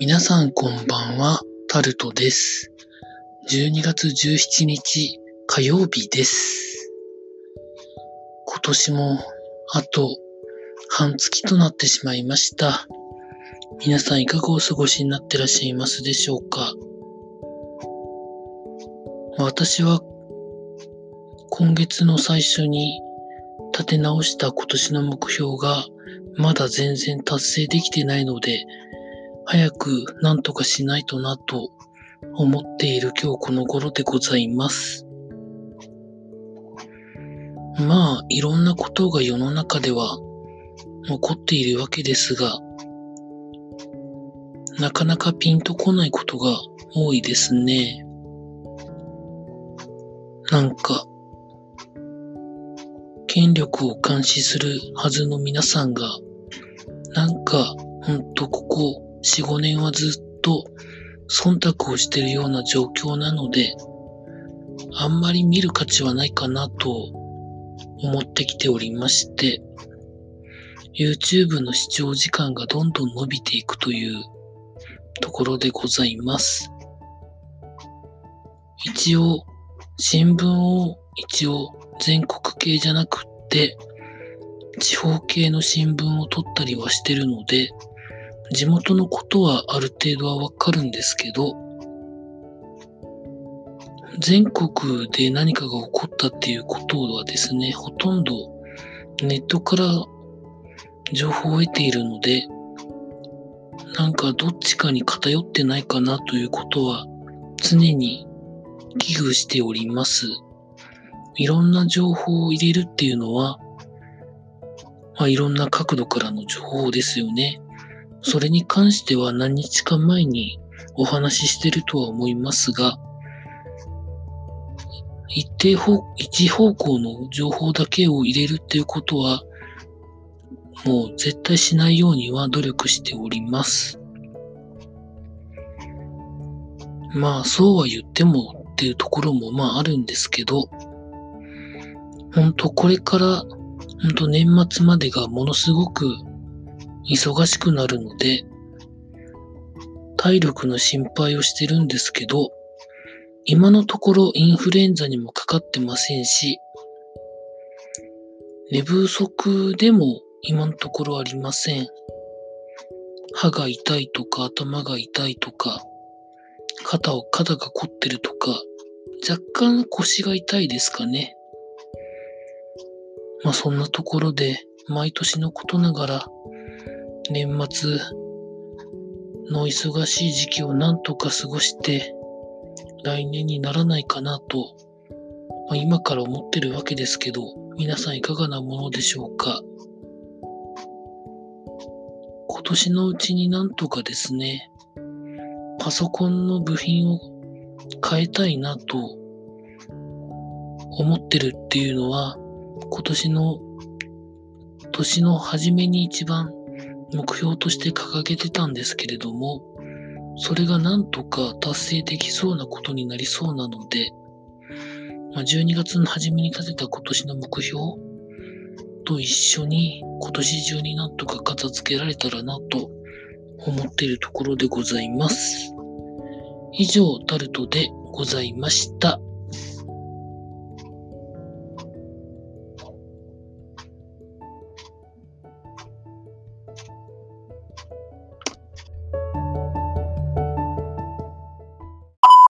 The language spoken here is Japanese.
皆さんこんばんは、タルトです。12月17日火曜日です。今年もあと半月となってしまいました。皆さんいかがお過ごしになってらっしゃいますでしょうか？私は今月の最初に立て直した今年の目標がまだ全然達成できてないので、早く何とかしないとなと思っている今日この頃でございます。まあ、いろんなことが世の中では起こっているわけですが、なかなかピンとこないことが多いですね。なんか、権力を監視するはずの皆さんが、なんか、ほんとここ4、5年はずっと忖度をしているような状況なので、あんまり見る価値はないかなと思ってきておりまして、YouTube の視聴時間がどんどん伸びていくというところでございます。一応、新聞を一応全国系じゃなくって、地方系の新聞を取ったりはしてるので、地元のことはある程度はわかるんですけど、全国で何かが起こったっていうことはですね、ほとんどネットから情報を得ているので、なんかどっちかに偏ってないかなということは常に危惧しております。いろんな情報を入れるっていうのは、まあ、いろんな角度からの情報ですよね。それに関しては何日か前にお話ししてるとは思いますが、一定方、一方向の情報だけを入れるっていうことは、もう絶対しないようには努力しております。まあ、そうは言ってもっていうところもまああるんですけど、本当これから、本当年末までがものすごく忙しくなるので、体力の心配をしてるんですけど、今のところインフルエンザにもかかってませんし、寝不足でも今のところありません。歯が痛いとか頭が痛いとか、肩を、肩が凝ってるとか、若干腰が痛いですかね。まあそんなところで、毎年のことながら、年末の忙しい時期をなんとか過ごして、来年にならないかなと、まあ、今から思ってるわけですけど、皆さんいかがなものでしょうか？今年のうちになんとかですね、パソコンの部品を変えたいなと思ってるっていうのは、今年の年の初めに一番目標として掲げてたんですけれども、それがなんとか達成できそうなことになりそうなので、まあ、12月の初めに立てた今年の目標と一緒に今年中になんとか片付けられたらなと思っているところでございます。以上、タルトでございました。